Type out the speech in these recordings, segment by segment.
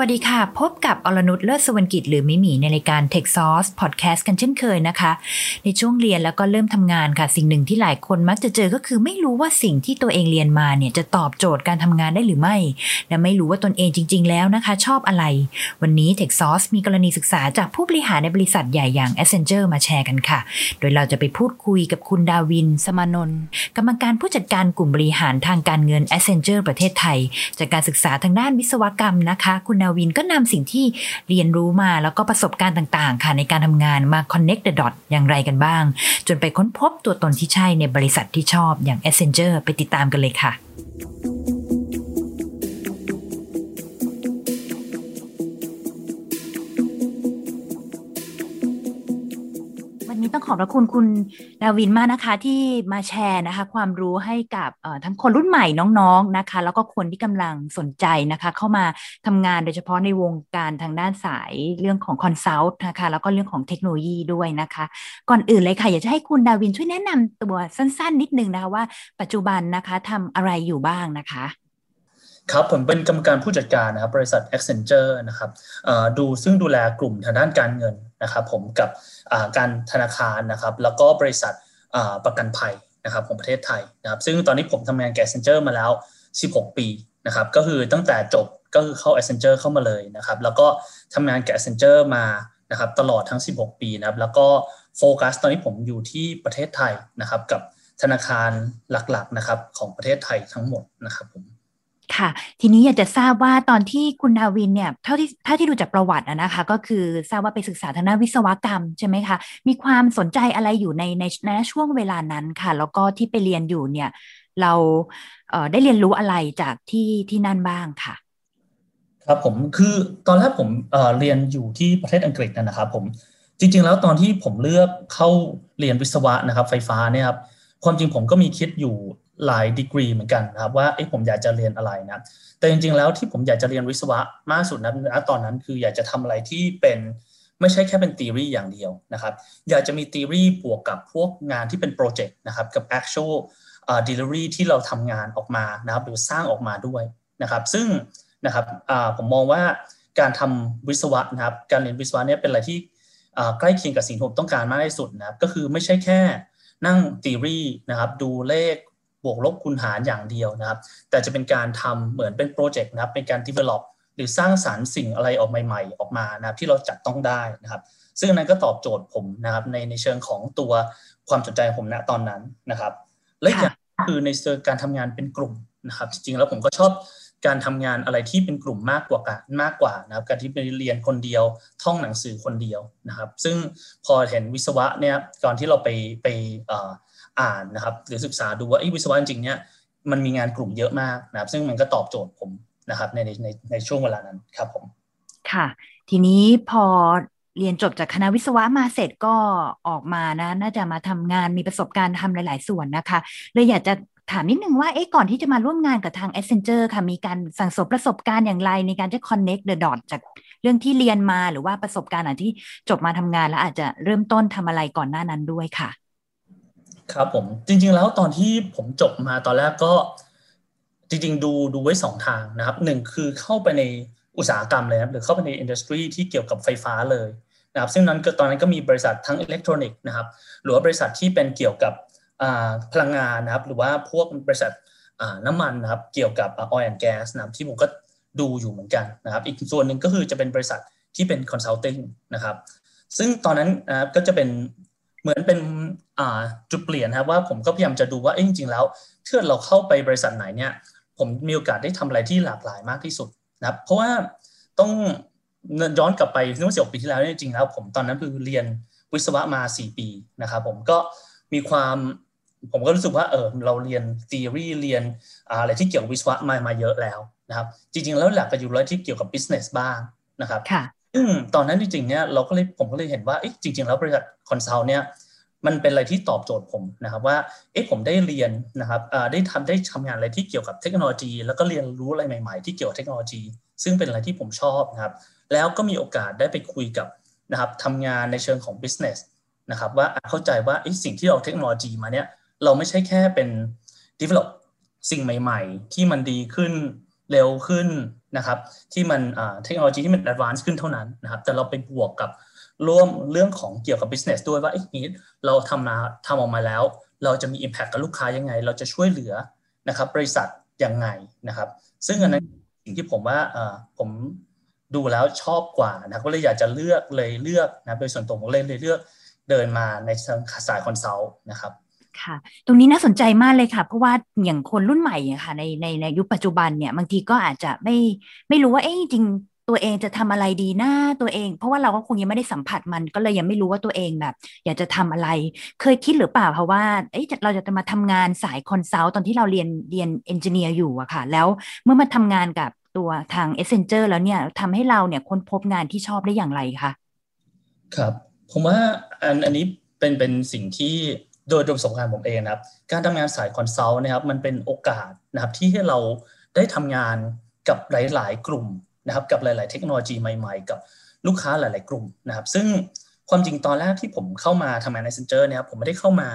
วัสดีค่ะ พบกับอรนุชเลิศสวรรณกิจหรือมิมีในรายการ Tech Sauce Podcast กันเช่นเคยนะคะ ในช่วงเรียนแล้วก็เริ่มทำงานค่ะ สิ่งหนึ่งที่หลายคนมักจะเจอก็คือไม่รู้ว่าสิ่งที่ตัวเองเรียนมาเนี่ยจะตอบโจทย์การทำงานได้หรือไม่ และไม่รู้ว่าตนเองจริง ๆ แล้วนะคะ ชอบอะไร วันนี้ Tech Sauce มีกรณีศึกษาจากผู้บริหารในบริษัทใหญ่อย่าง Accenture มาแชร์กันค่ะ โดยเราจะไปพูดคุยกับคุณดาวิน สมานนท์กรรมการผู้จัดการกลุ่มบริหารทางการเงิน Accenture ประเทศไทย จากการศึกษาทางด้านวิศวกรรมนะคะ คุณดาวินก็นำสิ่งที่เรียนรู้มาแล้วก็ประสบการณ์ต่างๆ ค่ะในการทำงานมา connect the dot อย่างไรกันบ้าง จนไปค้นพบตัวตนที่ใช่ในบริษัทที่ชอบอย่าง Accenture ไปติดตามกันเลยค่ะ นนี้ต้องขอบพระคุณคุณดาวินมากนะคะ ที่มาแชร์นะคะ ความรู้ให้กับทั้งคนรุ่นใหม่น้องๆนะคะ แล้วก็คนที่กำลังสนใจนะคะ เข้ามาทำงานโดยเฉพาะในวงการทางด้านสายเรื่องของ consult นะคะ แล้วก็เรื่องของเทคโนโลยีด้วยนะคะ ก่อนอื่นเลยค่ะ อยากจะให้คุณดาวินช่วยแนะนำตัวสั้นๆ นิดนึงนะคะว่าปัจจุบันนะคะทำอะไรอยู่บ้างนะคะ ครับผมเป็นกรรมการผู้จัดการนะครับบริษัท Accenture นะครับดูซึ่งดูแลกลุ่มทางด้านการเงินนะครับผมกับการธนาคารนะครับแล้วก็บริษัทประกันภัยนะครับของประเทศไทยนะครับซึ่งตอนนี้ผมทำงานแก Accenture มาแล้ว 16 ปีนะครับก็คือตั้งแต่จบก็คือเข้า Accenture เข้ามาเลยนะครับแล้วก็ทำงานแก Accenture มานะครับตลอดทั้ง 16 ปีนะครับแล้วก็โฟกัสตอนนี้ผมอยู่ที่ประเทศไทยนะครับกับธนาคารหลักๆนะครับของประเทศไทยทั้งหมดนะครับผม ค่ะ ทีนี้อยากจะทราบว่าตอนที่คุณดาวินเนี่ยเท่าที่ถ้าที่ดูจากประวัตินะคะ ก็คือทราบว่าไปศึกษาทางด้านวิศวกรรมใช่ไหมคะ มีความสนใจอะไรอยู่ในในในช่วงเวลานั้นค่ะ แล้วก็ที่ไปเรียนอยู่เนี่ย เราเได้เรียนรู้อะไรจากที่ที่นั่นบ้างค่ะ ครับผมคือตอนแรกผมเเรียนอยู่ที่ประเทศอังกฤษนะครับผมจริงๆ แล้วตอนที่ผมเลือกเข้าเรียนวิศวะนะครับ ไฟฟ้าเนี่ยครับ ความจริงผมก็มีคิดอยู่หลายดีกรีเหมือนกันนะครับว่าผมอยากจะเรียนอะไรนะแต่จริงๆแล้วที่ผมอยากจะเรียนวิศวะมากสุดนะตอนนั้นคืออยากจะทำอะไรที่เป็นไม่ใช่แค่เป็นทีรีอย่างเดียวนะครับ อยากจะมีทีรีบวกกับพวกงานที่เป็นโปรเจกต์นะครับกับ actual delivery ที่เราทำงานออกมานะครับหรือสร้างออกมาด้วยนะครับซึ่งนะครับผมมองว่าการทำวิศวะนะครับการเรียนวิศวะเนี่ยเป็นอะไรที่ใกล้เคียงกับสิ่งที่ผมต้องการมากที่สุดนะครับก็คือไม่ใช่แค่ นั่งทีรีนะครับดูเลขบวกลบคูณหารอย่างเดียวนะครับ แต่จะเป็นการทำเหมือนเป็นโปรเจกต์นะครับเป็นการ develop หรือสร้างสารรค์สิ่งอะไรออกใหม่ๆ ออกมานะครับที่เราจัดต้องได้นะครับ ซึ่งนั้นก็ตอบโจทย์ผมนะครับในในเชิงของตัวความสนใจของผมณตอนนั้นนะครับ และอย่างคือในเชิงการทำงานเป็นกลุ่มนะครับ จริงๆแล้วผมก็ชอบ การทำงานอะไรที่เป็นกลุ่มมากกว่ากันมากกว่านะครับการที่ไปเรียนคนเดียวท่องหนังสือคนเดียวนะครับ ซึ่งพอเห็นวิศวะเนี่ยก่อนที่เราไปไปอ่านนะครับ หรือศึกษาดูว่าวิศวะจริงเนี่ยมันมีงานกลุ่มเยอะมากนะครับ ซึ่งมันก็ตอบโจทย์ผมนะครับในในในช่วงเวลานั้นครับผมค่ะ ทีนี้พอเรียนจบจากคณะวิศวะมาเสร็จก็ออกมานะ น่าจะมาทำงานมีประสบการณ์ทำหลาย ๆ ส่วนนะคะเลยอยากจะ ถามนิดนึงว่าเอ๊ะก่อนที่จะมาร่วมงานกับทาง Accenture ค่ะ มีการสั่งสมประสบการณ์อย่างไรในการจะ connect the dot จากเรื่องที่เรียนมาหรือว่าประสบการณ์อะที่จบมาทำงานแล้วอาจจะเริ่มต้นทำอะไรก่อนหน้านั้นด้วยค่ะ ครับผมจริงๆแล้วตอนที่ผมจบมาตอนแรกก็จริงๆ ดูดูไว้สองทางนะครับหนึ่งคือเข้าไปในอุตสาหกรรมเลยนะหรือเข้าไปใน industry ที่เกี่ยวกับไฟฟ้าเลยนะครับซึ่งนั้นก็ตอนนั้นก็มีบริษัททั้งอิเล็กทรอนิกส์นะครับหรือว่าบริษัทที่เป็นเกี่ยวกับ พลังงานนะครับ หรือว่าพวกบริษัทน้ำมันนะครับเกี่ยวกับ oil and gas นะครับที่ผมก็ดูอยู่เหมือนกันนะครับ อีกส่วนหนึ่งก็คือจะเป็นบริษัทที่เป็น consulting นะครับ ซึ่งตอนนั้นก็จะเป็นเหมือนเป็นจุดเปลี่ยนครับว่าผมก็พยายามจะดูว่าจริง ๆ แล้วเชื่อเราเข้าไปบริษัทไหนเนี่ยผมมีโอกาสได้ทำอะไรที่หลากหลายมากที่สุดนะครับ เพราะว่าต้องย้อนกลับไปเมื่อสิบปีที่แล้วจริงๆแล้ว ผมตอนนั้นคือเรียนวิศวะมา 4 ปีนะครับ ผมก็มีความ ผมก็รู้สึกว่าเออเราเรียนทฤษฎีเรียนอะไรที่เกี่ยวกับวิศวะมามาเยอะแล้วนะครับ จริง ๆ แล้วหลักก็อยู่แล้วที่เกี่ยวกับ business บ้างนะครับซึ่งตอนนั้นจริงๆเนี่ยเราก็เลยผมก็เลยเห็นว่าจริง ๆ แล้วบริษัทคอนซัลท์เนี่ยมันเป็นอะไรที่ตอบโจทย์ผมนะครับว่าเอ๊ะผมได้เรียนนะครับได้ทำได้ทำงานอะไรที่เกี่ยวกับเทคโนโลยี แล้วก็เรียนรู้อะไรใหม่ๆ ที่เกี่ยวกับเทคโนโลยี ซึ่งเป็นอะไรที่ผมชอบนะครับ แล้วก็มีโอกาสได้ไปคุยกับนะครับทำงานในเชิงของ business นะครับว่าเข้าใจว่าสิ่งที่เราเทคโนโลยีมาเนี่ย เราไม่ใช่แค่เป็น develop สิ่งใหม่ ๆ ที่มันดีขึ้นเร็วขึ้นนะครับ ที่มันเทคโนโลยีที่มัน advance ขึ้นเท่านั้นนะครับ แต่เราไปบวกกับร่วมเรื่องของเกี่ยวกับ business ด้วยว่าไอ้นี้เราทำมาทำออกมาแล้ว เราจะมี impact กับลูกค้ายังไง เราจะช่วยเหลือนะครับ บริษัทยังไงนะครับ ซึ่งอันนั้นสิ่งที่ผมว่าผมดูแล้วชอบกว่านะก็เลยอยากจะเลือกเลยเลือกนะโดยส่วนตัวผมเลยเลยเลือกเดินมาในสายคอนซัลท์นะครับ ค่ะ ตรงนี้น่าสนใจมากเลยค่ะ เพราะว่าอย่างคนรุ่นใหม่ค่ะในในในยุคปัจจุบันเนี่ยบางทีก็อาจจะไม่ไม่รู้ว่าเอ๊ะจริงตัวเองจะทำอะไรดีหน้าตัวเอง เพราะว่าเราก็คงยังไม่ได้สัมผัสมันก็เลยยังไม่รู้ว่าตัวเองแบบ อยากจะทำอะไร เคยคิดหรือเปล่าเพราะว่าเอ๊ะเราจะมาทำงานสาย consult ตอนที่เราเรียนเรียน engineer อยู่อะค่ะ แล้วเมื่อมาทำงานกับตัวทาง e s s e n g e r แล้วเนี่ยทำให้เราเนี่ยค้นพบงานที่ชอบได้อย่างไรคะครับผมว่าอันอันนี้เป็นเป็นสิ่งที่ โดยประสบการณ์ผมเองนะครับการทำงานสาย consult นะครับมันเป็นโอกาสนะครับที่ให้เราได้ทำงานกับหลาย ๆ กลุ่มนะครับกับหลาย ๆ เทคโนโลยีใหม่ ๆ กับลูกค้าหลาย ๆ กลุ่มนะครับ ซึ่งความจริงตอนแรกที่ผมเข้ามาทำงานใน Accenture เนี่ยผมไม่ได้เข้ามา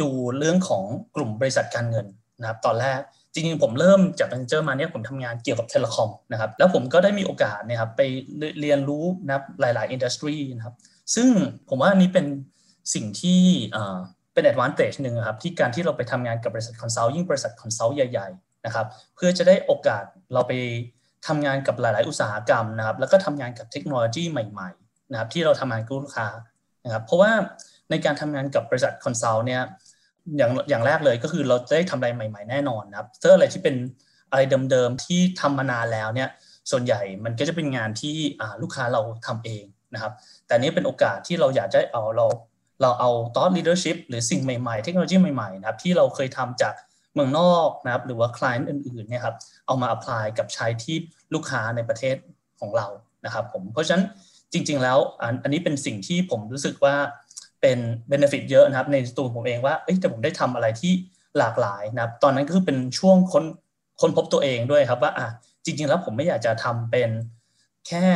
ดูเรื่องของกลุ่มบริษัทการเงินนะครับตอนแรกจริงๆผมเริ่มจาก Accenture มาเนี่ยผมทำงานเกี่ยวกับ telecom นะครับแล้วผมก็ได้มีโอกาสนะครับไปเรียนรู้นะครับหลาย ๆ industry นะครับซึ่งผมว่านี้เป็นสิ่งที่ เป็น advantage หนึ่งครับที่การที่เราไปทำงานกับบริษัท consult ยิ่งบริษัท consult ใหญ่ๆนะครับเพื่อจะได้โอกาสเราไปทำงานกับหลาย ๆ อุตสาหกรรมนะครับแล้วก็ทำงานกับเทคโนโลยีใหม่ๆนะครับที่เราทำงานกับลูกค้านะครับเพราะว่าในการทำงานกับบริษัท consult เนี่ยอย่างอย่างแรกเลยก็คือเราได้ทำอะไรใหม่ ๆ แน่นอนนะครับเจออะไรที่เป็นอะไรเดิม ๆ ที่ทำมานานแล้วเนี่ยส่วนใหญ่มันก็จะเป็นงานที่ลูกค้าเราทำเองนะครับ แต่นี้เป็นโอกาสที่เราอยากจะเอาเรา เราเอา thought leadership หรือสิ่งใหม่ๆ เทคโนโลยีใหม่ๆนะครับที่เราเคยทำจากเมืองนอกนะครับหรือว่า client อื่นๆเนี่ยครับเอามา apply กับใช้ที่ลูกค้าในประเทศของเรานะครับผมเพราะฉะนั้นจริง ๆ แล้วอันนี้เป็นสิ่งที่ผมรู้สึกว่าเป็น benefit เยอะนะครับในตัวผมเองว่าเอ้แต่ผมได้ทำอะไรที่หลากหลายนะครับตอนนั้นก็คือเป็นช่วงค้นค้นพบตัวเองด้วยครับว่าอะจริง ๆ แล้วผมไม่อยากจะทำเป็นแค่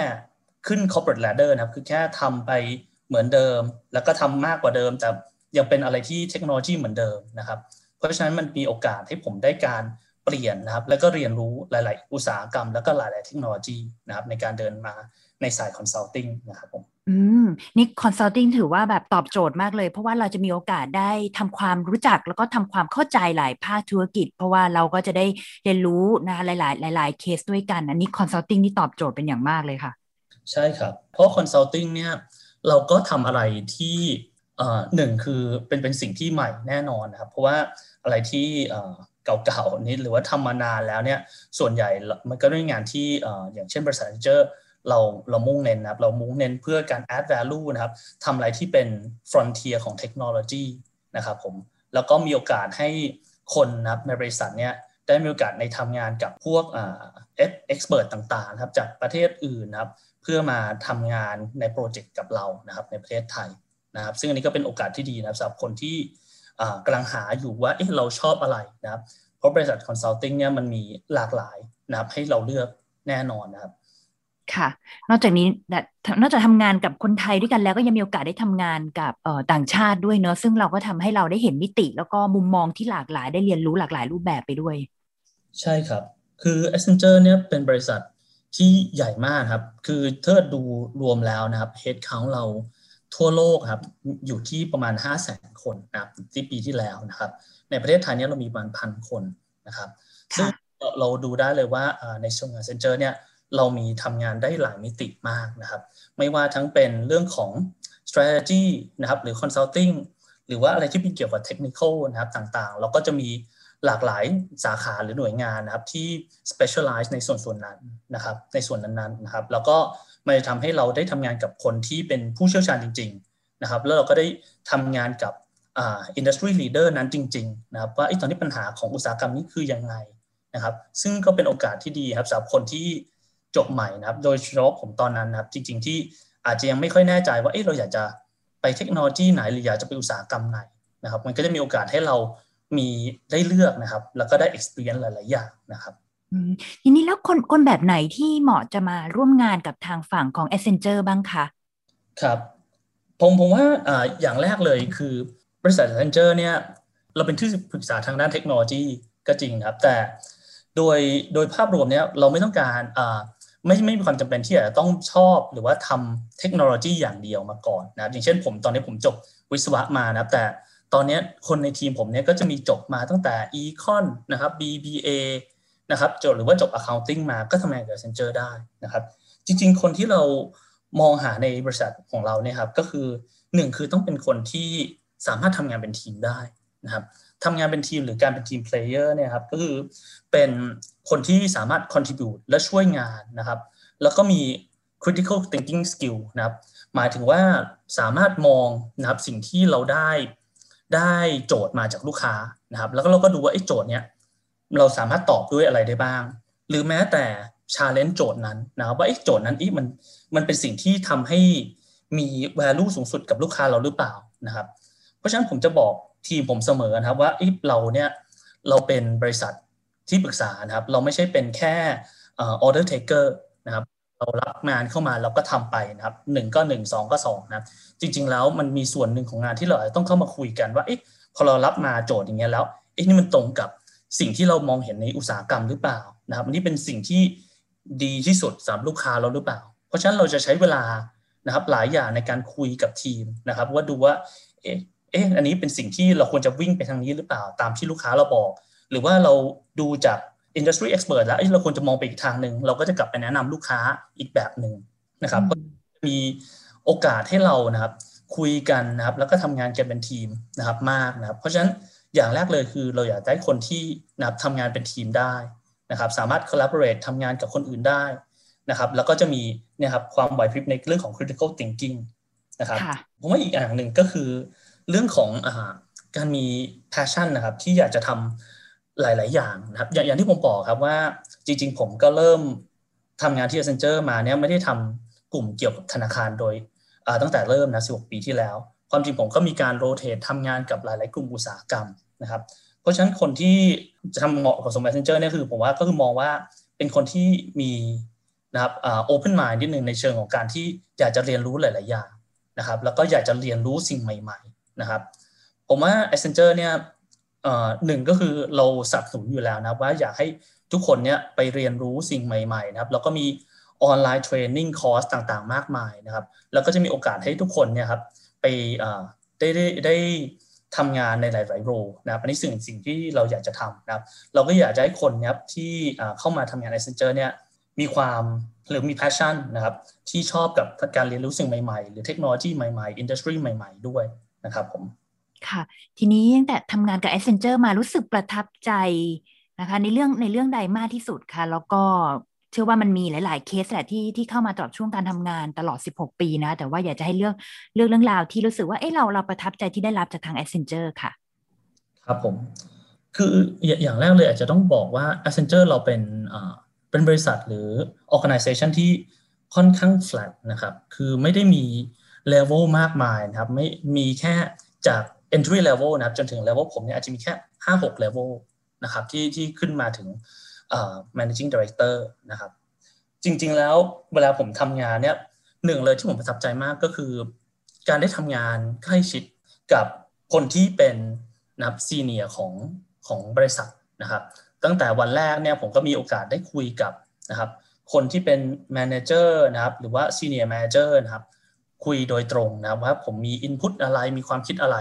ขึ้น corporate ladder นะครับคือแค่ทำไป เหมือนเดิม แล้วก็ทำมากกว่าเดิม แต่ยังเป็นอะไรที่เทคโนโลยีเหมือนเดิมนะครับ เพราะฉะนั้นมันมีโอกาสให้ผมได้การเปลี่ยนนะครับ แล้วก็เรียนรู้หลาย ๆ อุตสาหกรรม แล้วก็หลาย ๆ เทคโนโลยีนะครับ ในการเดินมาในสาย consulting นะครับผมอืมนี่ consulting ถือว่าแบบตอบโจทย์มากเลย เพราะว่าเราจะมีโอกาสได้ทำความรู้จักแล้วก็ทำความเข้าใจหลายภาคธุรกิจ เพราะว่าเราก็จะได้เรียนรู้นะหลาย ๆ หลาย ๆ เคสด้วยกัน อันนี้ consulting นี่ตอบโจทย์เป็นอย่างมากเลยค่ะ ใช่ครับ เพราะ consulting เนี่ย เราก็ทำอะไรที่หนึ่งคือเป็นเป็นสิ่งที่ใหม่แน่นอนนะครับ เพราะว่าอะไรที่เก่าๆนี้หรือว่าทำมานานแล้วเนี่ยส่วนใหญ่มันก็ด้วยงานที่อย่างเช่นบริษัท Accenture เราเรามุ่งเน้นนะครับเรามุ่งเน้นเพื่อการ add value นะครับทำอะไรที่เป็น frontier ของเทคโนโลยีนะครับผมแล้วก็มีโอกาสให้คนนะครับในบริษัทเนี่ยได้มีโอกาสในทำงานกับพวก expert ต่างๆครับจากประเทศอื่นนะครับ เพื่อมาทำงานในโปรเจกต์กับเรานะครับในประเทศไทยนะครับ ซึ่งอันนี้ก็เป็นโอกาสที่ดีนะครับสำหรับคนที่กำลังหาอยู่ว่าเอ๊ะเราชอบอะไรนะครับ เพราะบริษัท consulting เนี่ยมันมีหลากหลายนะครับให้เราเลือกแน่นอนนะครับค่ะ นอกจากนี้นอกจากทำงานกับคนไทยด้วยกันแล้วก็ยังมีโอกาสได้ทำงานกับต่างชาติด้วยเนอะซึ่งเราก็ทำให้เราได้เห็นมิติ แล้วก็มุมมองที่หลากหลายได้เรียนรู้หลากหลายรูปแบบไปด้วย ใช่ครับ คือ Accenture เนี่ยเป็นบริษัท ที่ใหญ่มากครับ คือถ้าดูรวมแล้วนะครับ head count เราทั่วโลกครับอยู่ที่ประมาณ 5 0 0แสนคนนะครับที่ปีที่แล้วนะครับ ในประเทศไทยเนี่ยเรามีประมาณพันคนนะครับซึ่งเราดูได้เลยว่าในช่วงงานเซ็นเจอร์เนี่ยเรามีทำงานได้หลายมิติมากนะครับ ไม่ว่าทั้งเป็นเรื่องของ strategy นะครับหรือ consulting หรือว่าอะไรที่เป็นเกี่ยวกับ technical นะครับต่างๆ เราก็จะมี หลากหลายสาขาหรือหน่วยงานนะครับที่ specialize ในส่วนส่วนนั้นนะครับ ในส่วนนั้นๆนะครับ แล้วก็มันจะทำให้เราได้ทำงานกับคนที่เป็นผู้เชี่ยวชาญจริง ๆนะครับ แล้วเราก็ได้ทำงานกับอ่า industry leader นั้นจริง ๆ นะครับ ว่าไอ้ตอนนี้ปัญหาของอุตสาหกรรมนี้คือยังไงนะครับ ซึ่งก็เป็นโอกาสที่ดีครับสำหรับคนที่จบใหม่นะครับ โดยเฉพาะผมตอนนั้นนะครับ จริง ๆ ที่อาจจะยังไม่ค่อยแน่ใจว่าเออเราอยากจะไปเทคโนโลยีไหนหรืออยากจะไปอุตสาหกรรมไหนนะครับ มันก็จะมีโอกาสให้เรา มีได้เลือกนะครับ แล้วก็ได้ experience หลาย ๆ อย่างนะครับทีนี้แล้วคนคนแบบไหนที่เหมาะจะมาร่วมงานกับทางฝั่งของ a c c e n t u r e บ้างคะ ครับ ผมผมว่าอ่าอย่างแรกเลยคือบริษัท a c c e n t u r e เนี่ยเราเป็นที่ปรึกษาทางด้านเทคโนโลยีก็จริงครับ แต่โดยโดยภาพรวมเนี่ยเราไม่ต้องการอ่าไม่ไม่มีความจำเป็นที่จะต้องชอบหรือว่าทำเทคโนโลยีอย่างเดียวมาก่อนนะอย่างเช่นผมตอนนี้ผมจบวิศวะมานะแต่ ตอนนี้คนในทีมผมเนี่ยก็จะมีจบมาตั้งแต่ Econ นะครับ BBA นะครับจบหรือว่าจบ accounting มาก็ทำงานกับ Accenture ได้นะครับ จริง ๆ คนที่เรามองหาในบริษัทของเราเนี่ยครับก็คือหนึ่งคือต้องเป็นคนที่สามารถทำงานเป็นทีมได้นะครับทำงานเป็นทีมหรือการเป็น team player เนี่ยครับก็คือเป็นคนที่สามารถ contribute และช่วยงานนะครับ แล้วก็มี critical thinking skill นะครับ หมายถึงว่าสามารถมองนะครับสิ่งที่เราได้ ได้โจทย์มาจากลูกค้านะครับ แล้วก็เราก็ดูว่าไอ้โจทย์เนี้ยเราสามารถตอบด้วยอะไรได้บ้าง หรือแม้แต่ชาเลนจ์โจทย์นั้นนะครับว่าไอ้โจทย์นั้นอีมันมันเป็นสิ่งที่ทำให้มี value สูงสุดกับลูกค้าเราหรือเปล่านะครับ เพราะฉะนั้นผมจะบอกทีมผมเสมอนะครับว่าเราเนี่ยเราเป็นบริษัทที่ปรึกษานะครับ เราไม่ใช่เป็นแค่ order taker นะครับ เรารับงานเข้ามาเราก็ทำไปนะครับหนึ่งก็หนึ่งสองก็สองนะจริง ๆ แล้วมันมีส่วนหนึ่งของงานที่เราต้องเข้ามาคุยกันว่าพอเรารับมาโจทย์อย่างเงี้ยแล้วเอ๊ะนี่มันตรงกับสิ่งที่เรามองเห็นในอุตสาหกรรมหรือเปล่านะครับนี่เป็นสิ่งที่ดีที่สุดสำหรับลูกค้าเราหรือเปล่า เพราะฉะนั้นเราจะใช้เวลานะครับหลายอย่างในการคุยกับทีมนะครับ ว่าดูว่าเอ๊ะเอ๊ะอันนี้เป็นสิ่งที่เราควรจะวิ่งไปทางนี้หรือเปล่า ตามที่ลูกค้าเราบอก หรือว่าเราดูจาก industry expert แล้วเราควรจะมองไปอีกทางหนึ่งเราก็จะกลับไปแนะนำลูกค้าอีกแบบหนึ่งนะครับก็มีโอกาสให้เรานะครับคุยกันนะครับแล้วก็ทำงานกันเป็นทีมนะครับมากนะครับ เพราะฉะนั้นอย่างแรกเลยคือเราอยากได้คนที่นะครับทำงานเป็นทีมได้นะครับ สามารถ collaborate ทำงานกับคนอื่นได้นะครับ แล้วก็จะมีเนี่ยครับความไหวพริบในเรื่องของ critical thinking นะครับผมว่าอีกอย่างหนึ่งก็คือ เรื่องของอการมี passion นะครับ ที่อยากจะทำ หลาย ๆ อย่างนะครับอย่างที่ผมบอกครับว่าจริง ๆ ผมก็เริ่มทำงานที่ Accenture มาเนี่ยไม่ได้ทำกลุ่มเกี่ยวกับธนาคารโดยตั้งแต่เริ่มนะ 16 ปีที่แล้ว ความจริงผมก็มีการโรเตททำงานกับหลาย ๆ กลุ่มอุตสาหกรรมนะครับ เพราะฉะนั้นคนที่จะทำเหมาะกับสม Messenger เนี่ยคือผมว่าก็คือมองว่าเป็นคนที่มีนะครับอ่า open mind นิดนึงในเชิงของการที่อยากจะเรียนรู้หลาย ๆ อย่างนะครับ แล้วก็อยากจะเรียนรู้สิ่งใหม่ ๆ นะครับ ผมว่า Accenture เนี่ย หนึ่งก็คือเราสนับสนุนอยู่แล้วนะว่าอยากให้ทุกคนเนี่ยไปเรียนรู้สิ่งใหม่ๆนะครับแล้วก็มี online training course ต่างๆ มากมายนะครับ แล้วก็จะมีโอกาสให้ทุกคนเนี่ยครับไปได้ได้ได้ทำงานในหลายๆโรนะครับอันนี้สิ่งสิ่งที่เราอยากจะทำนะครับ เราก็อยากจะให้คนนะครับที่เข้ามาทำงานใน Accenture เนี่ยมีความหรือมี passion นะครับที่ชอบกับการเรียนรู้สิ่งใหม่ๆ หรือเทคโนโลยีใหม่ๆ industry ใหม่ ๆ ด้วยนะครับผม ค่ะ ทีนี้ตั้งแต่ทำงานกับ Accenture มารู้สึกประทับใจนะคะในเรื่องในเรื่องใดมากที่สุดค่ะ แล้วก็เชื่อว่ามันมีหลาย ๆ เคสแหละที่ที่เข้ามาตลอดช่วงการทำงานตลอด 16 ปีนะ แต่ว่าอยากจะให้เลือกเลือกเรื่องราวที่รู้สึกว่าเอ้เราเราประทับใจที่ได้รับจากทาง Accenture ค่ะ ครับผม คืออย่างแรกเลยอาจจะต้องบอกว่า Accenture เราเป็นเป็นบริษัทหรือ organization ที่ค่อนข้าง flat นะครับ คือไม่ได้มี level มากมายนะครับ ไม่มีแค่จาก entry level นะครับจนถึง level ผมเนี่ยอาจจะมีแค่5-6 level นะครับที่ที่ขึ้นมาถึง managing director นะครับจริง ๆ แล้วเวลาผมทำงานเนี่ยหนึ่งเลยที่ผมประทับใจมากก็คือ การได้ทำงานใกล้ชิดกับคนที่เป็นนับซีเนียของของบริษัทนะครับตั้งแต่วันแรกเนี่ยผมก็มีโอกาสได้คุยกับนะครับคนที่เป็น manager นะครับหรือว่า senior manager นะครับคุยโดยตรงนะครับว่าผมมี input อะไรมีความคิดอะไร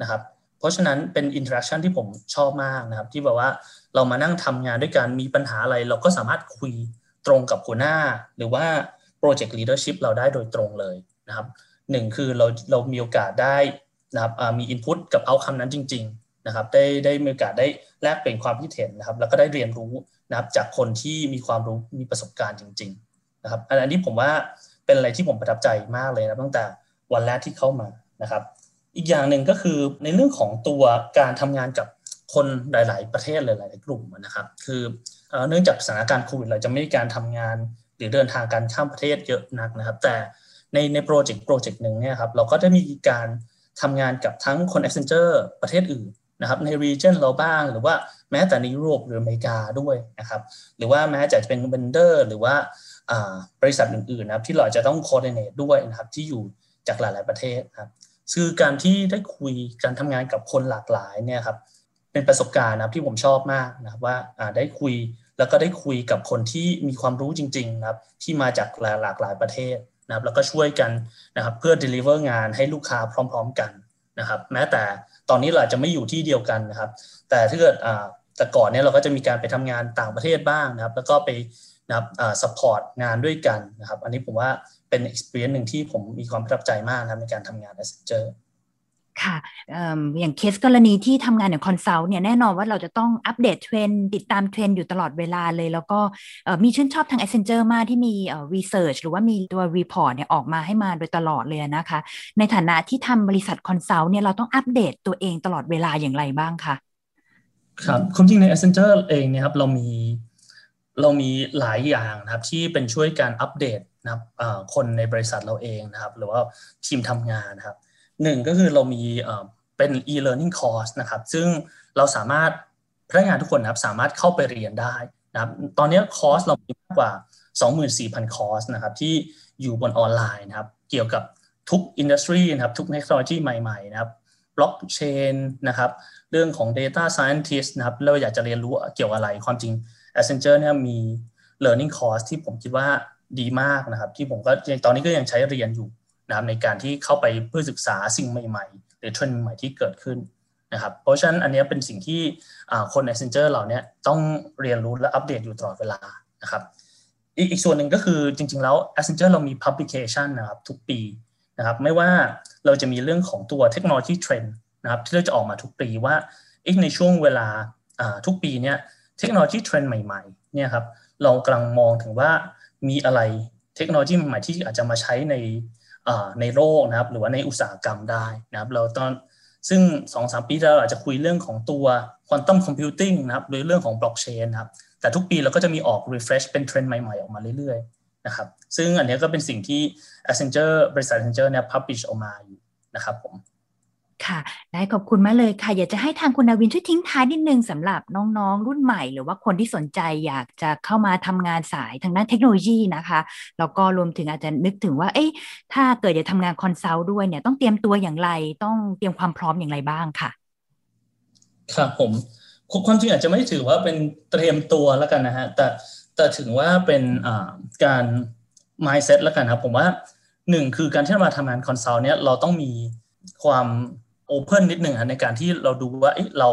นะครับเพราะฉะนั้นเป็น interaction ที่ผมชอบมากนะครับ ที่แบบว่าเรามานั่งทำงานด้วยกันมีปัญหาอะไร เราก็สามารถคุยตรงกับหัวหน้า หรือว่า project leadership เราได้โดยตรงเลยนะครับหนึ่งคือเราเรามีโอกาสได้นะครับมีอินพุตกับเอาคำนั้นจริง ๆนะครับ ได้ได้มีโอกาสได้แลกเปลี่ยนความคิดเห็นนะครับ แล้วก็ได้เรียนรู้นะครับจากคนที่มีความรู้มีประสบการณ์จริง ๆ นะครับ อันนี้ผมว่าเป็นอะไรที่ผมประทับใจมากเลยนะตั้งแต่วันแรกที่เข้ามานะครับ อีกอย่างหนึ่งก็คือในเรื่องของตัวการทำงานกับคนหลาย ๆ ประเทศหลาย ๆ กลุ่มนะครับ คือเนื่องจากสถานการณ์โควิดเราจะไม่มีการทำงานหรือเดินทางการข้ามประเทศเยอะนักนะครับ แต่ในในโปรเจกต์โปรเจกต์หนึ่งเนี่ยครับเราก็จะมีการทำงานกับทั้งคน Accenture ประเทศอื่นนะครับใน region เราบ้าง หรือว่าแม้แต่ในยุโรปหรืออเมริกาด้วยนะครับหรือว่าแม้จะเป็นเบนเดอร์หรือว่าบริษัทอื่น ๆ นะครับที่เราจะต้อง coordinate ด้วยนะครับที่อยู่จากหลาย ๆ ประเทศครับ คือการที่ได้คุยการทำงานกับคนหลากหลายเนี่ยครับเป็นประสบการณ์นะครับที่ผมชอบมากนะครับว่าได้คุยแล้วก็ได้คุยกับคนที่มีความรู้จริงๆนะครับที่มาจากหลากหลายประเทศนะครับแล้วก็ช่วยกันนะครับเพื่อ deliver งานให้ลูกค้าพร้อม ๆกันนะครับแม้แต่ตอนนี้เราจะไม่อยู่ที่เดียวกันนะครับ แต่ถ้าเกิดแต่ก่อนเนี่ยเราก็จะมีการไปทำงานต่างประเทศบ้างนะครับ แล้วก็ไปนะครับ support งานด้วยกันนะครับ อันนี้ผมว่า เป็น experience หนึ่งที่ผมมีความประทับใจมากนะครับในการทำงาน a s c e n t ค่ะอย่างเคสกรณีที่ทำงานอย่าง consult เนี่ยแน่นอนว่าเราจะต้องอัปเดตเทรนด์ติดตามเทรนด์อยู่ตลอดเวลาเลย แล้วก็มีชื่นชอบทาง Accenture มากที่มี research หรือว่ามีตัว report เนี่ยออกมาให้มาโดยตลอดเลยนะคะ ในฐานะที่ทำบริษัท consult เนี่ยเราต้องอัปเดตตัวเองตลอดเวลาอย่างไรบ้างคะครับความจริงใน Accenture เองเนี่ยครับเรามี เรามีหลายอย่างนะครับที่เป็นช่วยการอัปเดตนะครับคนในบริษัทเราเองนะครับ หรือว่าทีมทำงานนะครับหนึ่งก็คือเรามีเป็น e-learning course นะครับ ซึ่งเราสามารถพนักงานทุกคนนะครับสามารถเข้าไปเรียนได้นะครับตอนนี้คอร์สเรามีมากกว่า 24,000 คอร์สนะครับที่อยู่บนออนไลน์นะครับ เกี่ยวกับทุก industry นะครับทุกเทคโนโลยีใหม่ๆนะครับบล็อกเชนนะครับเรื่องของ Data Scientist นะครับเราอยากจะเรียนรู้เกี่ยวอะไรความจริง Accenture เนี่ยมี learning course ที่ผมคิดว่าดีมากนะครับ ที่ผมก็ตอนนี้ก็ยังใช้เรียนอยู่นะครับในการที่เข้าไปเพื่อศึกษาสิ่งใหม่ๆหรือเทรนด์ใหม่ที่เกิดขึ้นนะครับเพราะฉะนั้นอันนี้เป็นสิ่งที่คน Accenture เรานี่ยต้องเรียนรู้และอัปเดตอยู่ตลอดเวลานะครับอีกอีกส่วนหนึ่งก็คือจริง ๆ แล้ว Accenture เรามี publication นะครับทุกปีนะครับไม่ว่าเราจะมีเรื่องของตัวเทคโนโลยีเทรนด์นะครับที่เราจะออกมาทุกปีว่าอีกในช่วงเวลาทุกปีเนี่ย เทคโนโลยีเทรนด์ใหม่ๆเนี่ยครับเรากำลังมองถึงว่ามีอะไรเทคโนโลยีใหม่ที่อาจจะมาใช้ในในโลกนะครับหรือว่าในอุตสาหกรรมได้นะครับเราตอนซึ่ง2-3ปีเราอาจจะคุยเรื่องของตัว quantum computing นะครับหรือเรื่องของบล็อกเชนนะครับแต่ทุกปีเราก็จะมีออก refresh เป็นเทรนด์ใหม่ๆ ออกมาเรื่อยๆนะครับซึ่งอันนี้ก็เป็นสิ่งที่ Accenture บริษัท Accenture เนี่ย publish ออกมาอยู่นะครับผม ค่ะ ได้ขอบคุณมากเลยค่ะ อยากจะให้ทางคุณนาวินช่วยทิ้งท้ายนิดนึงสำหรับน้องๆ รุ่นใหม่ หรือว่าคนที่สนใจอยากจะเข้ามาทำงานสายทางด้านเทคโนโลยีนะคะแล้วก็รวมถึงอาจจะนึกถึงว่า เอ๊ะถ้าเกิดจะทำงาน consult ด้วยเนี่ยต้องเตรียมตัวอย่างไร ต้องเตรียมความพร้อมอย่างไรบ้างค่ะครับผมความจริงอาจจะไม่ถือว่าเป็นเตรียมตัวแล้วกันนะฮะแต่แต่ถึงว่าเป็นการ mindset แล้วกันครับผมว่าหนึ่งคือการที่เรามาทำงาน consult เนี่ยเราต้องมีความ open นิดหนึ่งในการที่เราดูว่าเรา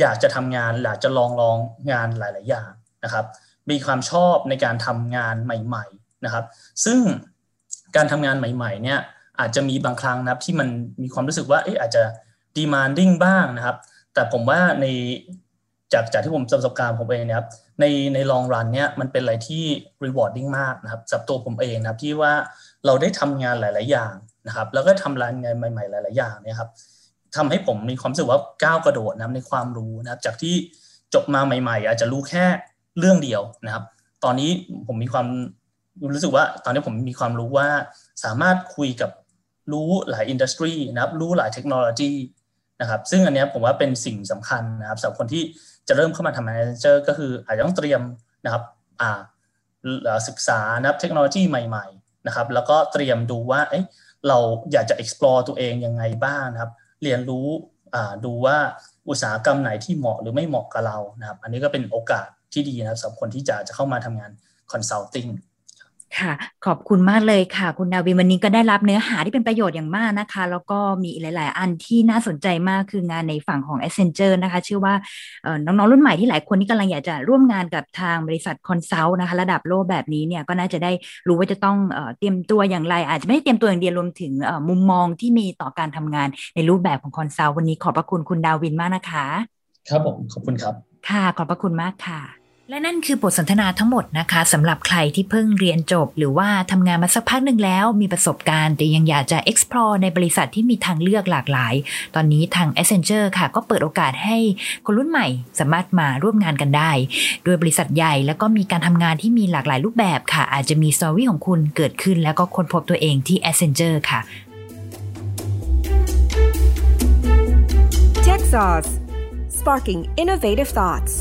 อยากจะทำงานอยากจะลองลองงานหลาย ๆ อย่างนะครับ มีความชอบในการทำงานใหม่ ๆ นะครับ ซึ่งการทำงานใหม่ ๆ เนี่ยอาจจะมีบางครั้งนะครับที่มันมีความรู้สึกว่าเอาจจะ demanding บ้างนะครับ แต่ผมว่าในจากจากที่ผมประสบการณ์ผมเองนะครับในในลองรันเนี่ยมันเป็นอะไรที่ rewarding มากนะครับสำหรับตัวผมเองนะครับที่ว่าเราได้ทำงานหลาย ๆ อย่างนะครับ แล้วก็ทำรานงานใหม่ ๆ หลาย ๆ อย่างเนี่ยครับ ทำให้ผมมีความรู้สึกว่าก้าวกระโดดนะในความรู้นะครับ จากที่จบมาใหม่ ๆ อาจจะรู้แค่เรื่องเดียวนะครับ ตอนนี้ผมมีความรู้สึกว่า ตอนนี้ผมมีความรู้ว่าสามารถคุยกับรู้หลาย industry นะครับ รู้หลายเทคโนโลยีนะครับ ซึ่งอันนี้ผมว่าเป็นสิ่งสำคัญนะครับสำหรับคนที่จะเริ่มเข้ามาทำ manager ก็คืออาจจะต้องเตรียมนะครับอ่าศึกษานะครับเทคโนโลยีใหม่ ๆ นะครับ แล้วก็เตรียมดูว่าเอ้เราอยากจะ explore ตัวเองยังไงบ้างนะครับ เรียนรู้ดูว่าอุตสาหกรรมไหนที่เหมาะหรือไม่เหมาะกับเรานะครับ อันนี้ก็เป็นโอกาสที่ดีนะครับสำหรับคนที่จะจะเข้ามาทำงาน consulting ค่ะ ขอบคุณมากเลยค่ะ คุณนาวินวันนี้ก็ได้รับเนื้อหาที่เป็นประโยชน์อย่างมากนะคะ แล้วก็มีหลาย ๆ อันที่น่าสนใจมากคืองานในฝั่งของ a c c e n t u r e นะคะเชื่อว่าน้อง ๆ รุ่นใหม่ที่หลายคนที่กำลังอยากจะร่วมงานกับทางบริษัท consult นะคะ ระดับโลกแบบนี้เนี่ยก็น่าจะได้รู้ว่าจะต้องเตรียมตัวอย่างไร อาจจะไม่ได้เตรียมตัวอย่างเดียวรวมถึงมุมมองที่มีต่อการทำงานในรูปแบบของ consult วันนี้ขอบพระคุณคุณนาวินมากนะคะ ครับผมขอบคุณครับ ค่ะ ขอบพระคุณมากค่ะ และนั่นคือบทสนทนาทั้งหมดนะคะสำหรับใครที่เพิ่งเรียนจบ หรือว่าทำงานมาสักพักหนึ่งแล้ว มีประสบการณ์ แต่ยังอยากจะ explore ในบริษัทที่มีทางเลือกหลากหลาย ตอนนี้ทาง Accenture ค่ะ ก็เปิดโอกาสให้คนรุ่นใหม่สามารถมาร่วมงานกันได้ โดยบริษัทใหญ่แล้วก็มีการทำงานที่มีหลากหลายรูปแบบค่ะ อาจจะมีสตอรี่ของคุณเกิดขึ้น แล้วก็ค้นพบตัวเองที่ Accenture ค่ะ Tech Sauce Sparking Innovative Thoughts